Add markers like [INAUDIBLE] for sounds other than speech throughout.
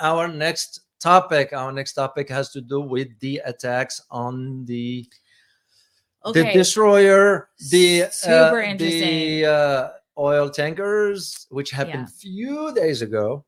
our next topic. Our next topic has to do with the attacks on the the destroyer, the uh, Super interesting. the uh, oil tankers, which happened a few days ago.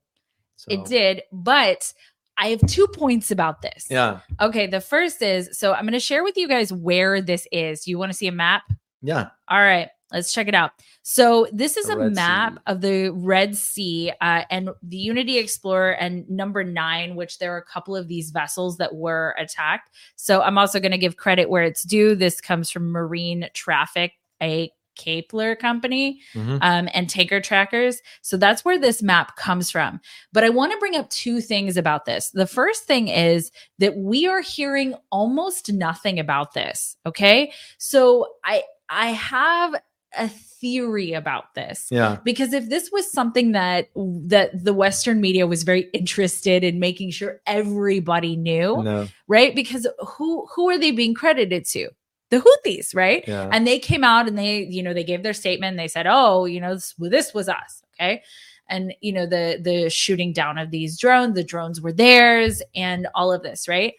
So, It did, but I have two points about this. Yeah, Okay, the first is so I'm going to share with you guys where this is. You want to see a map? yeah. All right, let's check it out. So this is a Red map Sea. of the Red Sea uh, and the Unity Explorer and number nine, which there are a couple of these vessels that were attacked. So I'm also going to give credit where it's due. This comes from Marine Traffic, a Kpler company Mhm. um, and tanker trackers. So that's where this map comes from. But I want to bring up two things about this. The first thing is that we are hearing almost nothing about this. Okay. So I I have a theory about this. Yeah, because if this was something that that the western media was very interested in making sure everybody knew no, right? Because who who are they being credited to? The houthis right? Yeah, and they came out and they you know they gave their statement. They said oh you know this, this was us okay? And you know the the shooting down of these drones the drones were theirs and all of this right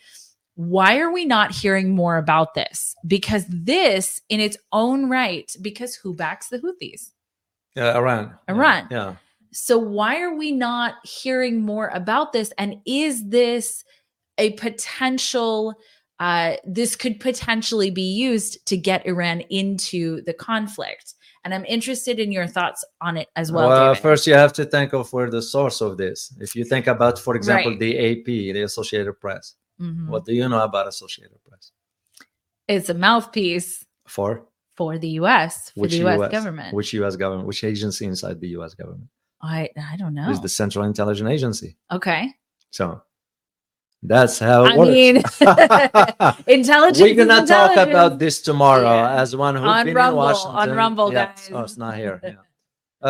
why are we not hearing more about this because this in its own right because who backs the houthis yeah. Iran, Yeah, Iran. Yeah, so why are we not hearing more about this and is this a potential uh, this could potentially be used to get iran into the conflict and i'm interested in your thoughts on it as well, Well, David. first you have to think of where the source of this. If you think about, for example, Right. the AP, the Associated Press. Mhm. What do you know about Associated Press? it's a mouthpiece For for the us for which the us, US government Which U.S. government? Which agency inside the U.S. government? i i don't know Is the Central Intelligence Agency. okay So that's how it i works. mean [LAUGHS] [LAUGHS] intelligence We're gonna talk about this tomorrow Yeah. as one who On been Rumble, in on Rumble, Yeah, guys. Oh, it's not here. Yeah. [LAUGHS]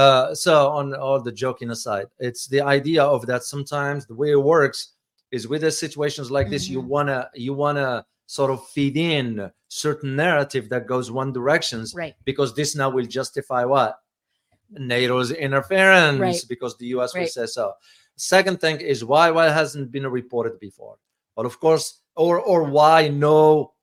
Uh, so on all the joking aside, it's the idea of that sometimes the way it works is with the situations like this, you Mhm. wanna you wanna sort of feed in certain narrative that goes one directions right because this now will justify what NATO's interference Right. because the US will say so. Second thing is why why hasn't been reported before? But of course, or or why no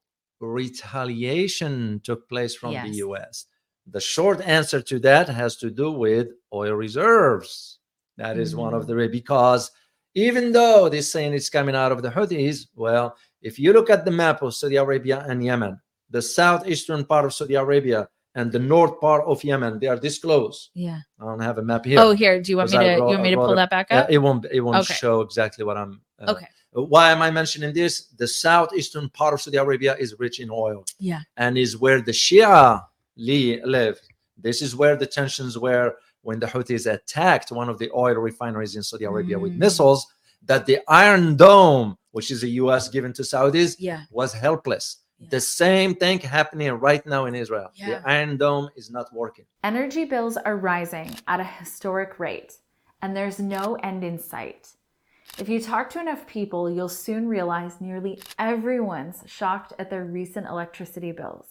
retaliation took place from the US. The short answer to that has to do with oil reserves. That is one of the because even though they're saying it's coming out of the Houthis, well, if you look at the map of Saudi Arabia and Yemen, the southeastern part of Saudi Arabia and the north part of Yemen, they are this close. yeah I don't have a map here. oh here do you want me to I you want me to pull it- that back up it won't it won't Okay. show exactly what I'm uh, okay why am I mentioning this? The southeastern part of Saudi Arabia is rich in oil yeah and is where the Shia live. This is where the tensions were when the Houthis attacked one of the oil refineries in Saudi Arabia with Mm. missiles. That the Iron Dome, which is a U.S. given to Saudis, yeah was helpless. Yeah. The same thing happening right now in Israel. Yeah. The Iron Dome is not working. Energy bills are rising at a historic rate, and there's no end in sight. If you talk to enough people, you'll soon realize nearly everyone's shocked at their recent electricity bills.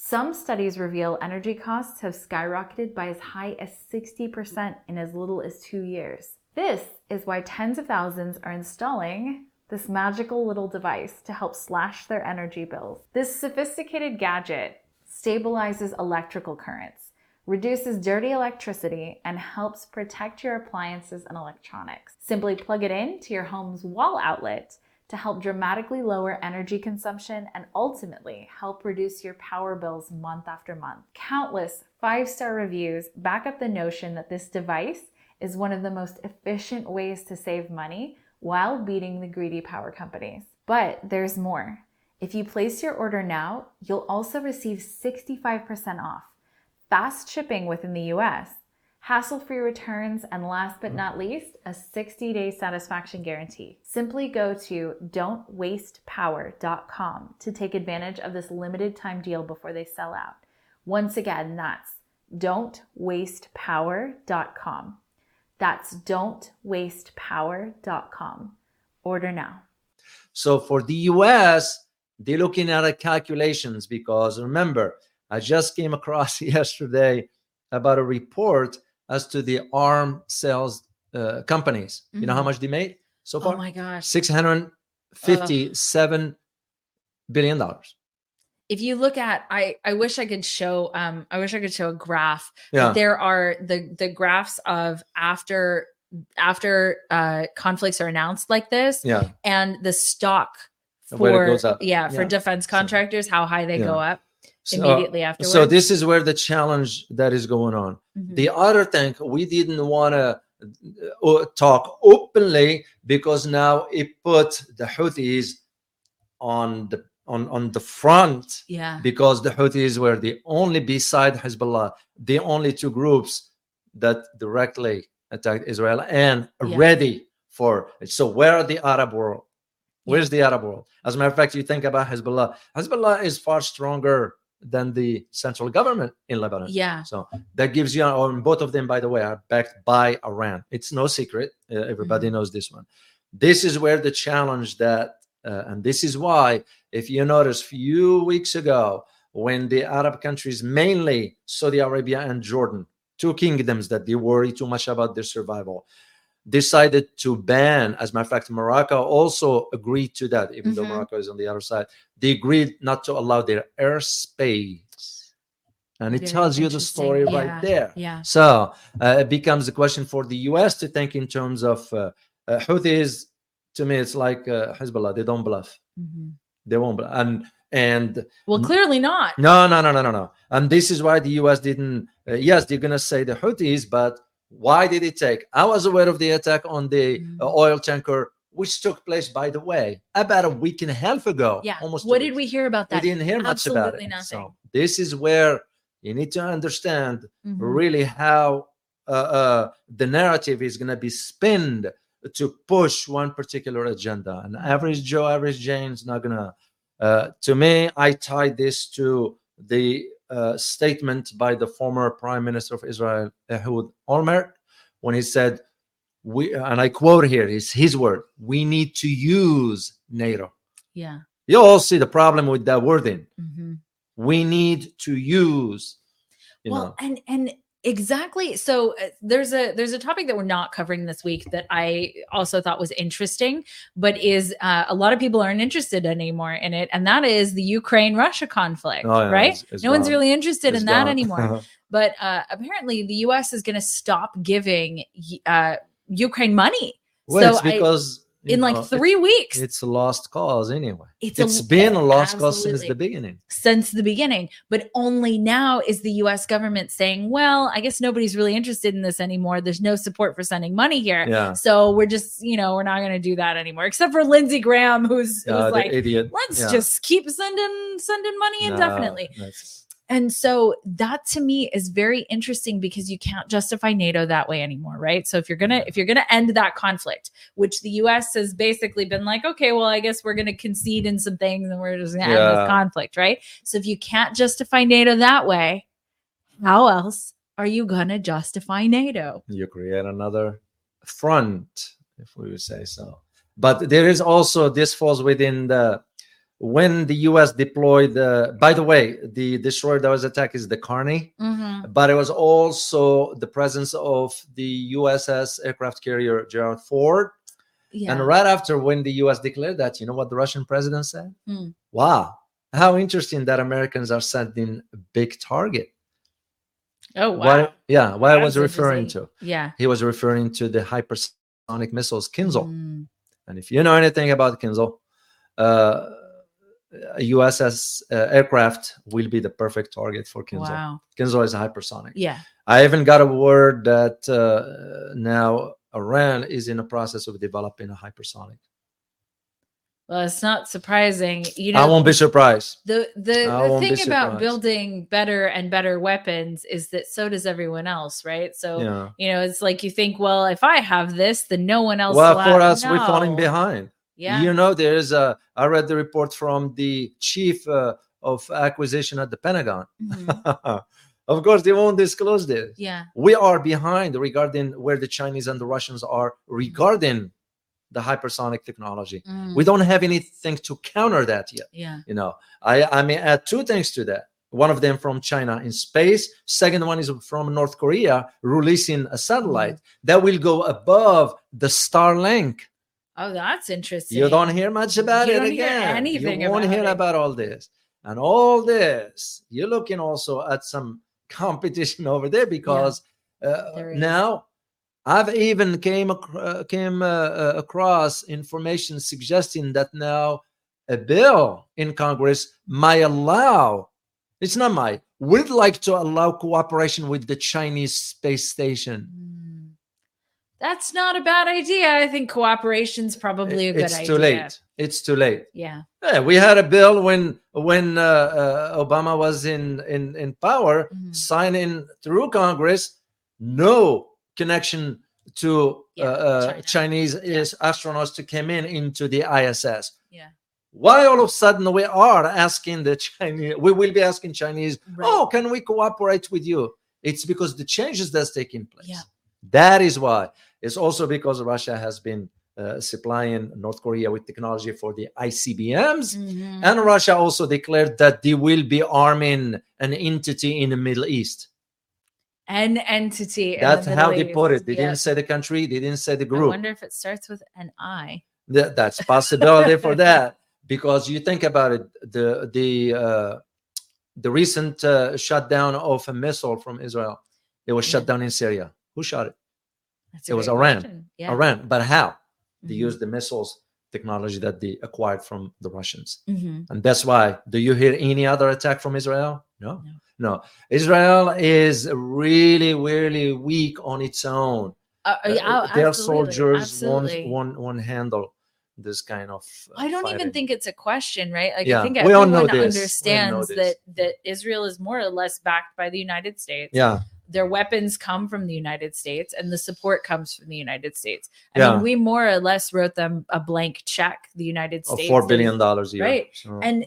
Some studies reveal energy costs have skyrocketed by as high as 60% in as little as two years. This is why tens of thousands are installing this magical little device to help slash their energy bills. This sophisticated gadget stabilizes electrical currents, reduces dirty electricity, and helps protect your appliances and electronics. Simply plug it in to your home's wall outlet to help dramatically lower energy consumption and ultimately help reduce your power bills month after month. Countless five star reviews back up the notion that this device is one of the most efficient ways to save money while beating the greedy power companies. But there's more. If you place your order now, you'll also receive 65% off, fast shipping within the US, hassle free returns, and last but mm. not least, a 60 day satisfaction guarantee. Simply go to don'twastepower.com to take advantage of this limited time deal before they sell out. Once again, that's don'twastepower.com. That's don'twastepower.com. Order now. So for the US, they're looking at a calculations because remember, I just came across [LAUGHS] yesterday about a report as to the arm sales uh, companies. You know how Mhm. much they made? so far? Oh my gosh. Six hundred fifty-seven billion dollars. If you look at I I wish I could show um I wish I could show a graph. Yeah. There are the the graphs of after after uh conflicts are announced like this Yeah. and the stock for up. yeah for defense contractors how high they Yeah. go up So, immediately afterwards. so this is where the challenge that is going on. Mhm. The other thing we didn't want to uh, talk openly because now it put the Houthis on the on on the front yeah because the Houthis were the only beside Hezbollah, the only two groups that directly attacked Israel and Yeah. ready for it. So where are the Arab world? Where's the Arab world? As a matter of fact, you think about Hezbollah. Hezbollah is far stronger than the central government in Lebanon. yeah So that gives you, or both of them, by the way, are backed by Iran. It's no secret. Uh, everybody knows this one. This is where the challenge that, uh, and this is why, if you notice, few weeks ago, when the Arab countries, mainly Saudi Arabia and Jordan, two kingdoms that they worry too much about their survival, decided to ban. As a matter of fact, Morocco also agreed to that, even though Mhm. Morocco is on the other side. They agreed not to allow their airspace. And it Very tells you the story Yeah. right there. yeah So uh, it becomes a question for the US to think in terms of uh, uh, Houthis. To me, it's like uh, Hezbollah. They don't bluff. Mhm. They won't bluff. And and well clearly not no, no, no, no, no, no. And this is why the US didn't. Uh, yes, they're gonna say the Houthis, but why did it take? I was aware of the attack on the Mm. uh, oil tanker, which took place, by the way, about a week and a half ago. yeah almost. what did we hear about that We didn't hear much about Absolutely it. nothing. So this is where you need to understand Mhm. really how uh, uh, the narrative is going to be spinned to push one particular agenda. And average Joe, average Jane is not going to. Uh, to me, I tie this to the statement by the former Prime Minister of Israel, Ehud Olmert, when he said, "We," and I quote here, is his word: "We need to use NATO." yeah You all see the problem with that wording. Mhm. We need to use. Well know, and and exactly so uh, there's a there's a topic that we're not covering this week that i also thought was interesting but is uh, a lot of people aren't interested anymore in it and that is the ukraine russia conflict Oh, yeah, right it's- it's no one's gone. really interested It's in that gone. anymore [LAUGHS] but uh, apparently the us is going to stop giving uh, ukraine money well, so it's I- because you in like know, three weeks It's, a lost cause anyway. It's a- it's been a lost cause since the beginning. since the beginning. But only now is the US government saying, well, I guess nobody's really interested in this anymore. There's no support for sending money here. Yeah, So we're just, you know, we're not going to do that anymore, except for Lindsey Graham, who's, who's the like, idiot. let's Yeah. just keep sending sending money indefinitely. that's- And so that to me is very interesting because you can't justify NATO that way anymore, right? So if you're gonna if you're gonna end that conflict, which the US has basically been like, okay, well, I guess we're gonna concede in some things and we're just gonna end this conflict, right? So if you can't justify NATO that way, how else are you gonna justify NATO? you create another front, if we would say so. But there is also this falls within the when the U.S. deployed. The, by the way, the destroyer that was attacked is the Carney. Mm-hmm. but it was also the presence of the USS aircraft carrier Gerald Ford. Yeah. And right after when the US declared that, you know what the Russian president said? Hmm. Wow, how interesting that Americans are sending a big target. oh wow. What, yeah, what I was referring to. Yeah. He was referring to the hypersonic missiles, Kinzhal. Mm. And if you know anything about Kinzhal, uh, USS uh, aircraft will be the perfect target for Kinzhal. Wow. Kinzhal is a hypersonic. Yeah. I even got a word that uh, now Iran is in the process of developing a hypersonic. Well, it's not surprising. You know, I won't be surprised. the the, I the thing about building better and better weapons is that so does everyone else, right? So Yeah. you know, it's like you think, well, if I have this, then no one else. Well, will for us, we're falling behind. Yeah. You know, there's a. I read the report from the chief uh, of acquisition at the Pentagon. Mhm. [LAUGHS] of course, they won't disclose this. Yeah. We are behind regarding where the Chinese and the Russians are regarding the hypersonic technology. Mm. We don't have anything to counter that yet. yeah. you know i i may add two things to that one of them from china in space second one is from north korea releasing a satellite Mm-hmm. that will go above the starlink Oh, that's interesting. You don't hear much about You it don't hear again. anything you won't about hear it. about all this. And all this, you're looking also at some [LAUGHS] competition over there because uh, There is. now I've even came uh, came uh, uh, across information suggesting that now a bill in Congress might allow. It's not might. Would like to allow cooperation with the Chinese space station. Mm. That's not a bad idea. I think cooperation's probably a good it's idea. It's too late. It's too late. Yeah. Yeah, we had a bill when when uh, uh, Obama was in in in power, Mhm. signing through Congress, no connection to Yeah, uh, uh, China. Chinese is astronauts to come in into the ISS. Yeah. Why all of a sudden we are asking the [LAUGHS] Chinese? We will be asking Chinese. Right. Oh, can we cooperate with you? It's because the changes that's taking place. Yeah. That is why. It's also because Russia has been uh, supplying North Korea with technology for the ICBMs. Mhm. And Russia also declared that they will be arming an entity in the Middle East. An entity. in the That's how Middle they put it. They Yeah. didn't say the country, they didn't say the I group. wonder if it starts with an I. That, that's possibility for [LAUGHS] that. Because you think about it, the the uh, the recent uh, shutdown of a missile from Israel, it was shut down in Syria. Who shot it? That's It was Iran. question. Yeah. Iran. But how? They Mhm. used the missiles technology that they acquired from the Russians. Mhm. And that's why. Do you hear any other attack from Israel? No. No. No. Israel is really, really weak on its own. Uh, Uh, yeah, their absolutely, soldiers won't, won't, won't handle this kind of. uh, I don't even think it's a question, right? Like Yeah, I think we all everyone know this. We all know understands that that Israel is more or less backed by the United States. Yeah. Their weapons come from the United States and the support comes from the United States. I Yeah. mean, we more or less wrote them a blank check, the United States. four is- billion dollars a year. Right. So- And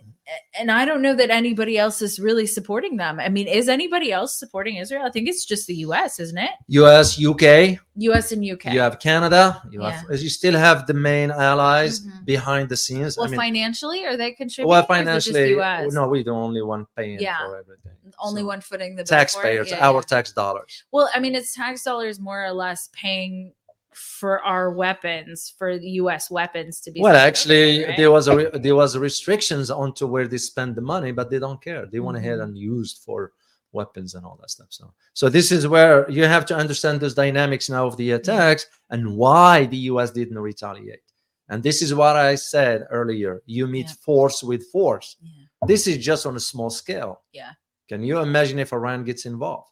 and I don't know that anybody else is really supporting them. I mean, is anybody else supporting Israel? I think it's just the US, isn't it? U.S., UK, US and UK. you have Canada. You have. You still have the main allies Mhm. behind the scenes. well, I mean, financially, are they contributing? well, or is it just financially, US? no, we're the only one paying Yeah. for everything. only So, one footing the taxpayers, Yeah, our yeah. tax dollars. Well, I mean, it's tax dollars more or less paying for our weapons, for the U.S. weapons to be. Well, actually, right? there was a re- there was restrictions onto where they spend the money, but they don't care. They want to Mhm. and used for weapons and all that stuff. So, so this is where you have to understand those dynamics now of the attacks and why the U.S. didn't retaliate. And this is what I said earlier. You meet Yeah. force with force. Yeah. This is just on a small scale. Yeah. Can you imagine if Iran gets involved?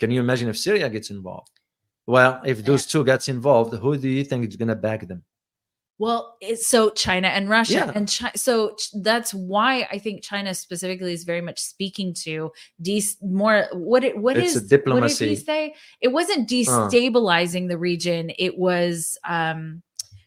Can you imagine if Syria gets involved? Well, if those two gets involved, who do you think is going to back them? Well, it's so China and Russia, Yeah. and so ch- that's why I think China specifically is very much speaking to de- more. What it what It's is a What did he say? It wasn't destabilizing the region. It was, um,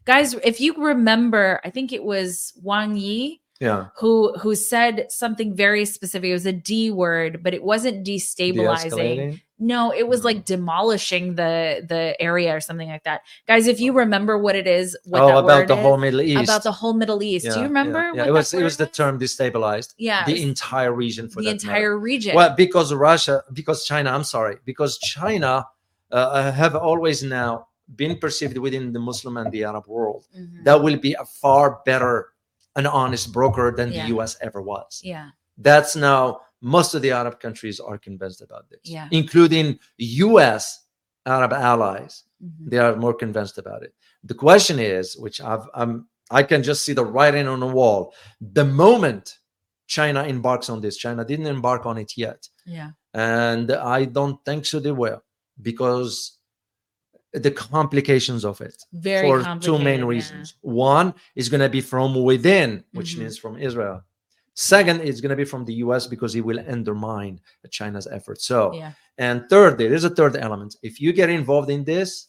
guys. If you remember, I think it was Wang Yi Yeah. who who said something very specific. It was a D word, but it wasn't destabilizing. No, it was like demolishing the the area or something like that. Guys, if you remember what it is, what oh, about the is, whole Middle East. about the whole Middle East. Yeah, Do you remember? Yeah, what it was it was the term destabilized. Yeah, The entire region for the that matter. entire region. Well, because Russia, because China. I'm sorry, because China uh, have always now been perceived within the Muslim and the Arab world Mhm. that will be a far better, an honest broker than Yeah. the U.S. ever was. yeah, That's now most of the Arab countries are convinced about this, Yeah. including U.S. Arab allies. Mhm. They are more convinced about it. The question is, which I've, I'm, I can just see the writing on the wall. The moment China embarks on this, China didn't embark on it yet, yeah, and I don't think so. They will because the complications of it very for two main yeah. reasons. One is going to be from within, which Mhm. means from Israel. Second, it's going to be from the US because it will undermine China's effort. So, Yeah. and third, there is a third element. If you get involved in this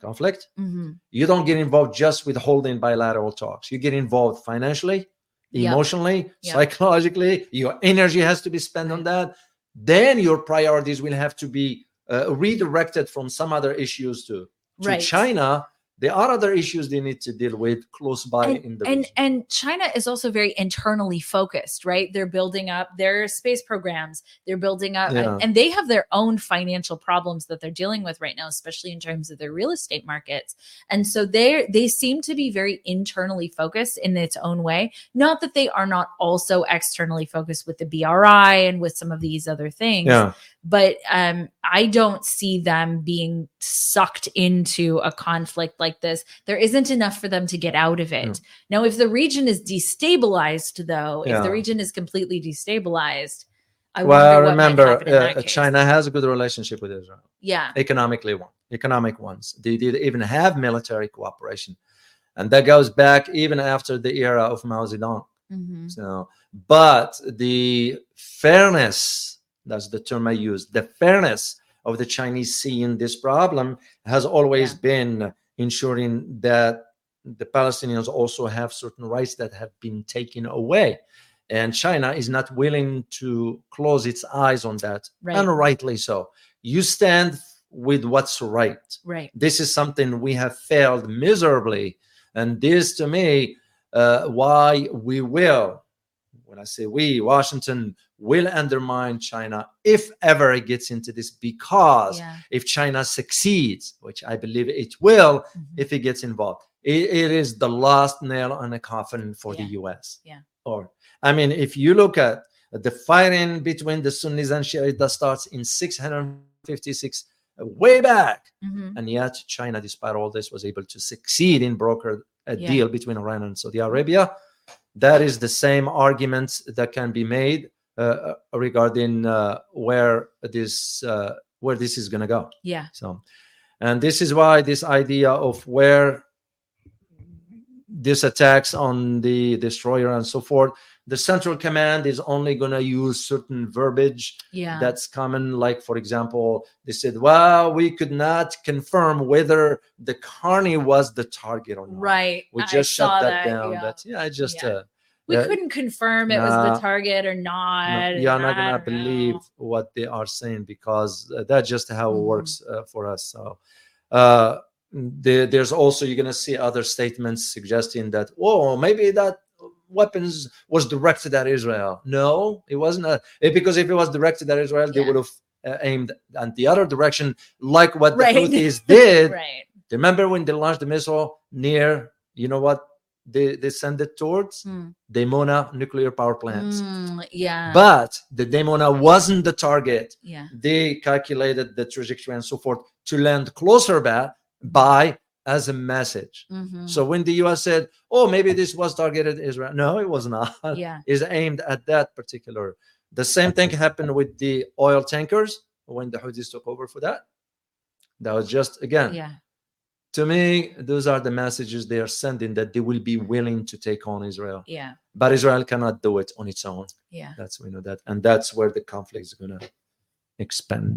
conflict, Mhm. you don't get involved just with holding bilateral talks. You get involved financially, emotionally, Yep. psychologically. Your energy has to be spent on that. Then your priorities will have to be uh, redirected from some other issues to, to Right. China there are other issues they need to deal with close by in the and region. and China is also very internally focused, right? They're building up their space programs. They're building up, Yeah. and they have their own financial problems that they're dealing with right now, especially in terms of their real estate markets. And so they they seem to be very internally focused in its own way. Not that they are not also externally focused with the BRI and with some of these other things yeah, but um, I don't see them being sucked into a conflict like this. There isn't enough for them to get out of it. Yeah. Now, if the region is destabilized, though, if the region is completely destabilized, I well, remember, happen in that uh. China has a good relationship with Israel, yeah, economically one, economic ones. They did even have military cooperation, and that goes back even after the era of Mao Zedong. Mhm. So, but the fairness, that's the term I use, the fairness of the Chinese seeing this problem has always Yeah. been ensuring that the Palestinians also have certain rights that have been taken away. And China is not willing to close its eyes on that, Right. and rightly so. You stand with what's right right. this is something we have failed miserably and this to me uh, why we will when i say we washington will undermine china if ever it gets into this because Yeah. if china succeeds which i believe it will Mhm. if it gets involved it, it is the last nail on the coffin for the us Yeah. or i mean if you look at the fighting between the sunnis and shiites that starts in 656 uh, way back Mhm. and yet China, despite all this, was able to succeed in broker a Yeah. deal between Iran and Saudi Arabia. That is the same arguments that can be made uh, uh, regarding uh, where this uh, where this is going to go. Yeah. So, and this is why this idea of where this attacks on the destroyer and so forth, the central command is only going to use certain verbiage Yeah. that's common. Like, for example, they said, well, we could not confirm whether the carney was the target or not. right. We just saw shut that, down. Yeah. That's yeah, I just Yeah. uh, we uh, couldn't confirm it was the target or not. no, you're not I gonna believe know. what they are saying because uh, that's just how it Mhm. works uh, for us. So uh, there, there's also you're gonna see other statements suggesting that oh maybe that weapons was directed at Israel. No, it wasn't. A, because if it was directed at Israel, they would have uh, aimed at the other direction, like what Right. the Houthis [LAUGHS] did. Right. Remember when they launched the missile near, you know what they, they sent it towards? Mm. Dimona nuclear power plants. Mm, yeah. But the Dimona wasn't the target. yeah. They calculated the trajectory and so forth to land closer by, by as a message. Mhm. So when the US said, oh, maybe this was targeted Israel, no, it was not. yeah. [LAUGHS] is aimed at that particular. The same thing happened with the oil tankers when the Houthis took over for that. That was just, again, Yeah. to me, those are the messages they are sending that they will be willing to take on Israel. Yeah. But Israel cannot do it on its own. Yeah. That's we know that. And that's where the conflict is gonna expand.